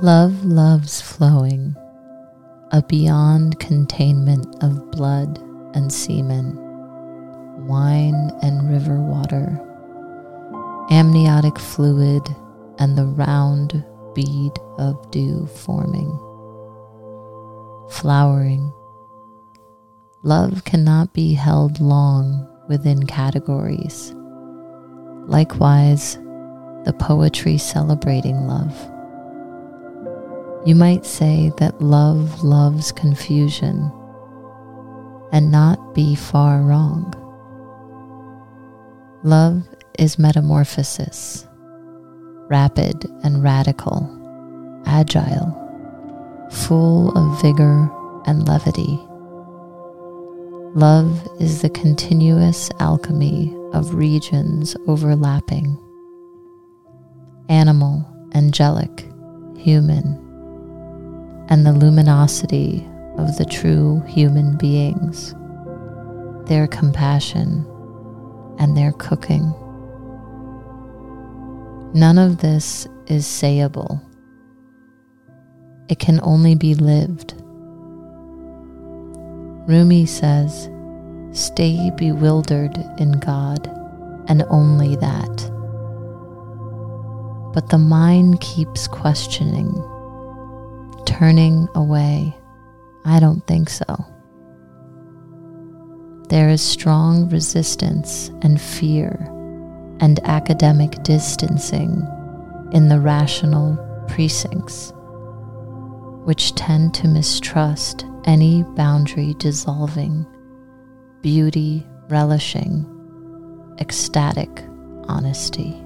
Love loves flowing, a beyond containment of blood and semen, wine and river water, amniotic fluid, and the round bead of dew forming, flowering. Love cannot be held long within categories. Likewise, the poetry celebrating love. You might say that love loves confusion and not be far wrong. Love is metamorphosis, rapid and radical, agile, full of vigor and levity. Love is the continuous alchemy of regions overlapping animal, angelic, human, and the luminosity of the true human beings, their compassion, and their cooking. None of this is sayable. It can only be lived. Rumi says, Stay bewildered in God and only that. But the mind keeps questioning, turning away. I don't think so. There is strong resistance and fear and academic distancing in the rational precincts, which tend to mistrust any boundary dissolving, beauty relishing, ecstatic honesty.